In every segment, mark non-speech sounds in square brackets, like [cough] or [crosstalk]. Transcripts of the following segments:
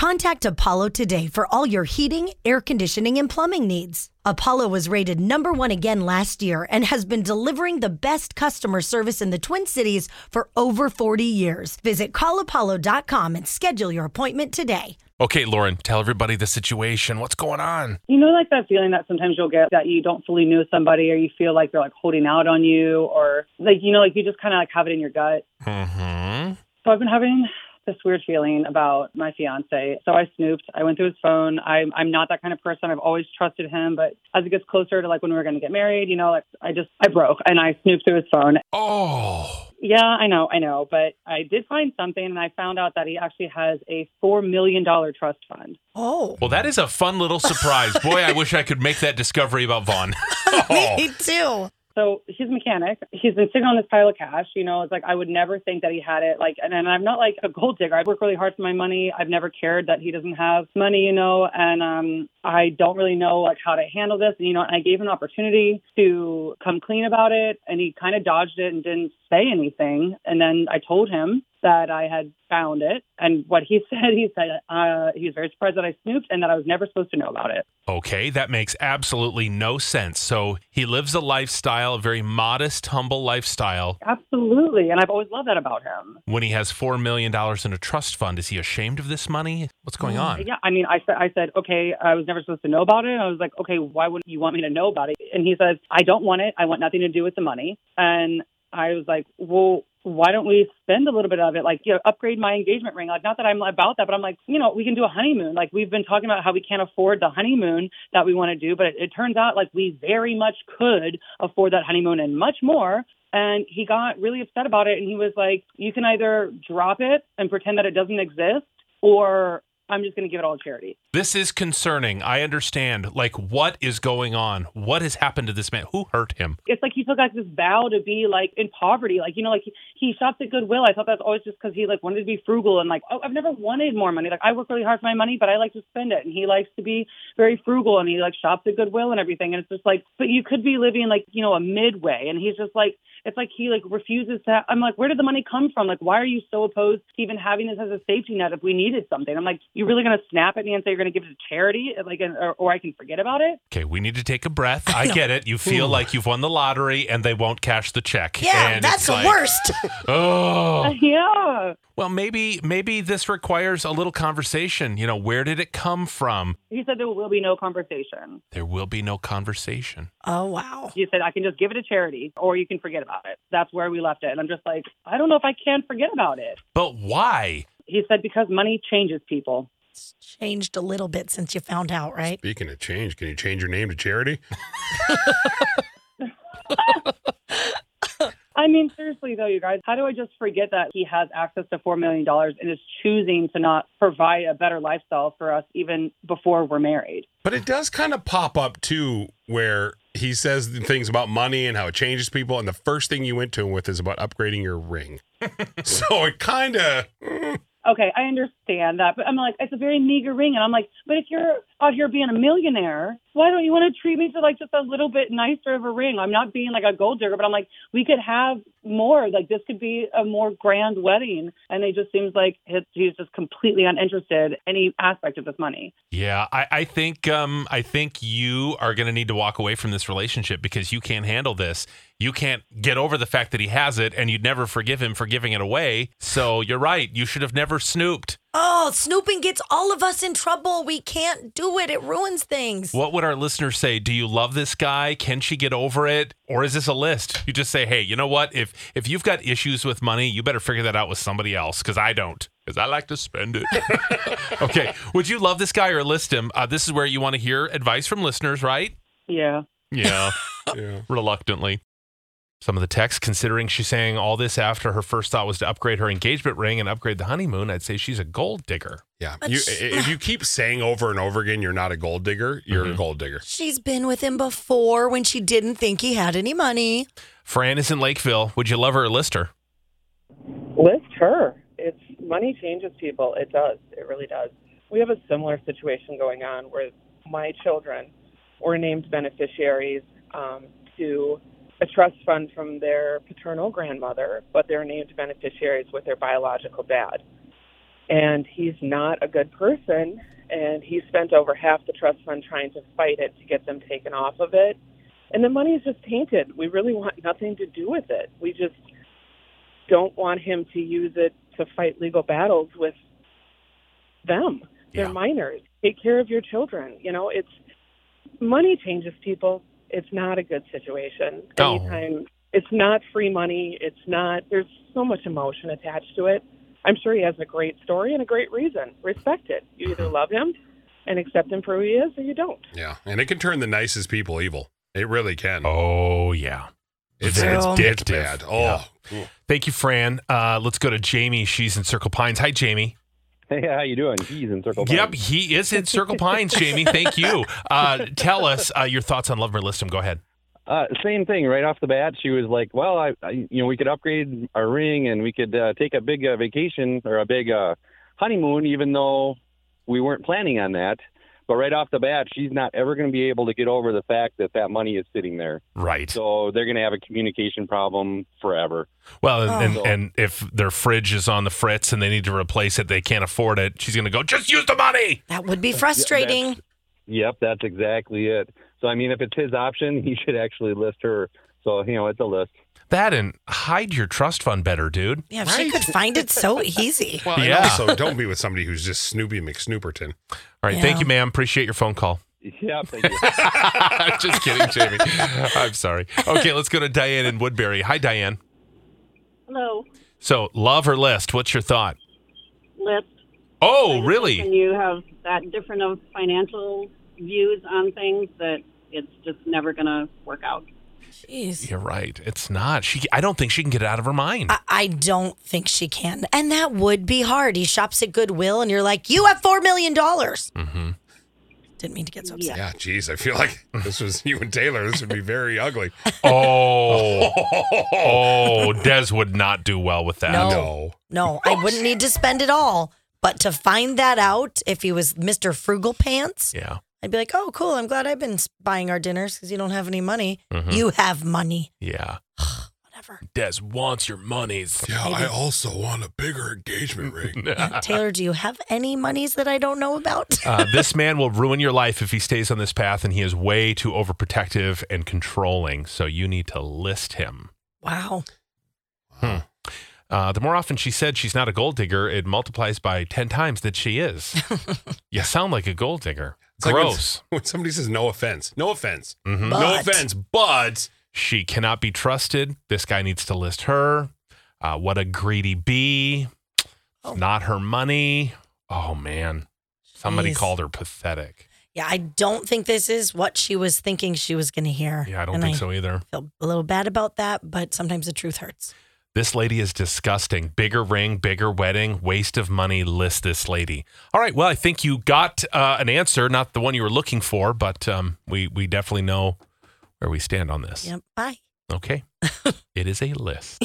Contact Apollo today for all your heating, air conditioning, and plumbing needs. Apollo was rated number one again last year and has been delivering the best customer service in the Twin Cities for over 40 years. Visit callapollo.com and schedule your appointment today. Okay, Lauren, tell everybody the situation. What's going on? You know, like that feeling that sometimes you'll get that you don't fully know somebody or you feel like they're like holding out on you or like, you know, like you just kind of like have it in your gut. Mm-hmm. So I've been having this weird feeling about my fiance. So I snooped. I went through his phone. I'm I'm not that kind of person. I've always trusted him, but as it gets closer to like when we were going to get married, you know, like I just I broke and I snooped through his phone. Oh, Yeah, I know, I know, but I did find something and I found out that he actually has a 4 million dollar trust fund. Oh, well, that is a fun little surprise. Boy, I wish I could make that discovery about Vaughn. [laughs] Oh. me too. So he's a mechanic. He's been sitting on this pile of cash. You know, it's like I would never think that he had it. Like, and, and I'm not like a gold digger. I work really hard for my money. I've never cared that he doesn't have money. You know, and um, I don't really know like how to handle this. And you know, I gave him an opportunity to come clean about it, and he kind of dodged it and didn't say anything. And then I told him that I had found it, and what he [laughs] said, he said uh, he was very surprised that I snooped and that I was never supposed to know about it. Okay, that makes absolutely no sense. So he lives a lifestyle, a very modest, humble lifestyle. Absolutely, and I've always loved that about him. When he has $4 million in a trust fund, is he ashamed of this money? What's going on? Yeah, I mean, I said, I said, okay, I was never supposed to know about it. I was like, okay, why wouldn't you want me to know about it? And he says, I don't want it. I want nothing to do with the money. And I was like, well, why don't we spend a little bit of it? Like, you know, upgrade my engagement ring. Like, not that I'm about that, but I'm like, you know, we can do a honeymoon. Like, we've been talking about how we can't afford the honeymoon that we want to do, but it, it turns out like we very much could afford that honeymoon and much more. And he got really upset about it. And he was like, you can either drop it and pretend that it doesn't exist, or I'm just going to give it all to charity. This is concerning. I understand. Like, what is going on? What has happened to this man? Who hurt him? it's like he took like this vow to be like in poverty. Like, you know, like he, he shops at Goodwill. I thought that's always just because he like wanted to be frugal and like, oh, I've never wanted more money. Like I work really hard for my money, but I like to spend it. And he likes to be very frugal and he like shops at Goodwill and everything. And it's just like, but you could be living like, you know, a midway. And he's just like, it's like he like refuses to. I'm like, where did the money come from? Like, why are you so opposed to even having this as a safety net if we needed something? I'm like, you really gonna snap at me and say you're gonna give it to charity? Uh, like, or, or I can forget about it? Okay, we need to take a breath. I get it. You feel like you've won the lottery and they won't cash the check. Yeah, And that's the like, worst. [laughs] Oh. [laughs] yeah. Well, maybe maybe this requires a little conversation. You know, where did it come from? He said there will be no conversation. There will be no conversation. Oh wow. He said I can just give it to charity or you can forget about it. That's where we left it. And I'm just like, I don't know if I can forget about it. But why? He said because money changes people. It's changed a little bit since you found out, right? Speaking of change, can you change your name to Charity? [laughs] I mean, seriously though, you guys, how do I just forget that he has access to $4 million and is choosing to not provide a better lifestyle for us even before we're married? But it does kind of pop up too, where he says things about money and how it changes people, and the first thing you went to him with is about upgrading your ring. [laughs] so it kind of. Mm, Okay, I understand that, but I'm like, it's a very meager ring, and I'm like, but if you're out here being a millionaire, why don't you want to treat me to like just a little bit nicer of a ring? I'm not being like a gold digger, but I'm like, we could have more. Like this could be a more grand wedding, and it just seems like he's just completely uninterested in any aspect of this money. Yeah, I, I think um I think you are gonna need to walk away from this relationship because you can't handle this. You can't get over the fact that he has it and you'd never forgive him for giving it away. So you're right. You should have never snooped. Oh, snooping gets all of us in trouble. We can't do it. It ruins things. What would our listeners say? Do you love this guy? Can she get over it? Or is this a list? You just say, hey, you know what? If if you've got issues with money, you better figure that out with somebody else because I don't. Because I like to spend it. [laughs] okay. Would you love this guy or list him? Uh, this is where you want to hear advice from listeners, right? Yeah. Yeah. [laughs] Yeah. reluctantly. Some of the text, considering she's saying all this after her first thought was to upgrade her engagement ring and upgrade the honeymoon, I'd say she's a gold digger. Yeah. But You, sh- if you [sighs] keep saying over and over again, you're not a gold digger, you're a gold digger. She's been with him before when she didn't think he had any money. Fran is in Lakeville. Would you love her or list her? List her. It's money changes people. It does. It really does. We have a similar situation going on where my children were named beneficiaries um, to a trust fund from their paternal grandmother, but they're named beneficiaries with their biological dad. and he's not a good person. And he spent over half the trust fund trying to fight it to get them taken off of it. And the money is just tainted. We really want nothing to do with it. We just don't want him to use it to fight legal battles with them. They're Yeah. minors. Take care of your children. You know, it's money changes people. It's not a good situation. No. Anytime it's not free money, it's not there's so much emotion attached to it. I'm sure he has a great story and a great reason. Respect it. You either love him and accept him for who he is or you don't. Yeah, and it can turn the nicest people evil. It really can. Oh yeah. it's, Very it's, it's addictive. bad. Oh, Thank you, Fran. Uh, let's go to Jamie. She's in Circle Pines. Hi, Jamie. [laughs] Hey, how you doing? He's in Circle Yep, he is in Circle Pines, Jamie. Thank you. [laughs] Uh, tell us uh, your thoughts on Love Her List Him. Go ahead. Uh, same thing right off the bat. She was like, "Well, I, I you know, we could upgrade our ring and we could uh, take a big uh, vacation or a big uh, honeymoon, even though we weren't planning on that." But right off the bat, she's not ever going to be able to get over the fact that that money is sitting there. Right. So they're going to have a communication problem forever. Well, and, and, Oh. and if their fridge is on the fritz and they need to replace it, they can't afford it. She's going to go, just use the money. That would be frustrating. Yep, that's exactly it. So I mean, if it's his option, he should actually list her. So you know, it's a list. That and hide your trust fund better, dude. Yeah, if she could find it [laughs] so easy. well, Yeah. also [laughs] don't be with somebody who's just Snoopy McSnooperton. All right. Yeah. Thank you, ma'am. Appreciate your phone call. Yeah, thank you. [laughs] just kidding, Jamie. I'm sorry. Okay, let's go to Diane in Woodbury. Hi, Diane. Hello, So, love or list? What's your thought? list. Oh, When really? you have that different of financial views on things that it's just never going to work out. Jeez. You're right. It's not. She. I don't think she can get it out of her mind. I, I don't think she can. And that would be hard. He shops at Goodwill and you're like, you have $4 million. mm-hmm. Didn't mean to get so upset. Yeah, geez, I feel like this was you and Taylor. This would be very ugly. [laughs] Oh, oh, Des would not do well with that. No. No. No, I wouldn't need to spend it all. But to find that out, if he was Mr. Frugal Pants, Yeah. I'd be like, oh, cool. I'm glad I've been buying our dinners because you don't have any money. Mhm. You have money. Yeah. [sighs] Whatever. Des wants your monies. Yeah, I also want a bigger engagement ring. [laughs] Yeah, Taylor, do you have any monies that I don't know about? [laughs] Uh, this man will ruin your life if he stays on this path, and he is way too overprotective and controlling. So you need to list him. wow. Uh, the more often she said she's not a gold digger, it multiplies by 10 times that she is. [laughs] you sound like a gold digger. It's like when- Gross. when, somebody says no offense, no offense, Mhm. no offense, but She cannot be trusted. This guy needs to list her. Uh, what a greedy bee. Oh. Not her money. Oh, man. Somebody Jeez. called her pathetic. Yeah, I don't think this is what she was thinking she was going to hear. Yeah, I don't And think so either. feel a little bad about that, but sometimes the truth hurts. This lady is disgusting. Bigger ring, bigger wedding, waste of money. List this lady. All right. Well, I think you got uh, an answer, not the one you were looking for, but um, we we definitely know where we stand on this. Yep. Bye. Okay. [laughs] it is a list.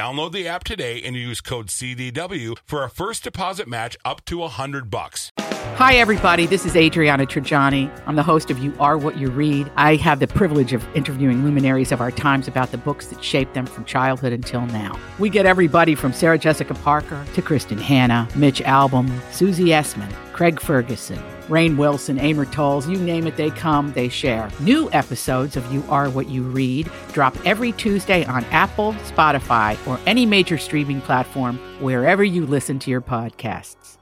download the app today and use code CDW for a first deposit match up to 100 bucks. Hi, everybody. This is Adriana Trigiani. I'm the host of You Are What You Read. I have the privilege of interviewing luminaries of our times about the books that shaped them from childhood until now. We get everybody from Sarah Jessica Parker to Kristin Hannah, Mitch Albom, Susie Essman, Craig Ferguson, Rainn Wilson, Amor Towles, you name it, they come, they share. New episodes of You Are What You Read drop every Tuesday on Apple, Spotify, or any major streaming platform wherever you listen to your podcasts.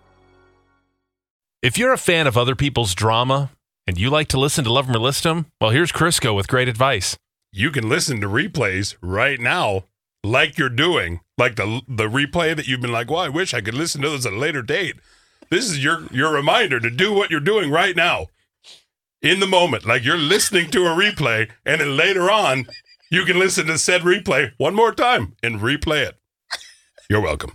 If you're a fan of other people's drama and you like to listen to Love 'em or List 'em? Well, here's Crisco with great advice. You can listen to replays right now, like you're doing, like the the replay that you've been like, well, I wish I could listen to this at a later date. This is your your reminder to do what you're doing right now, in the moment, like you're listening to a replay, and then later on, you can listen to said replay one more time and replay it. You're welcome.